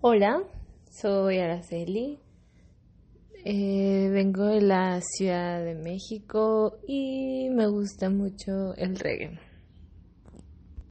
Hola, soy Araceli. Eh, vengo de la Ciudad de México y me gusta mucho el reggae.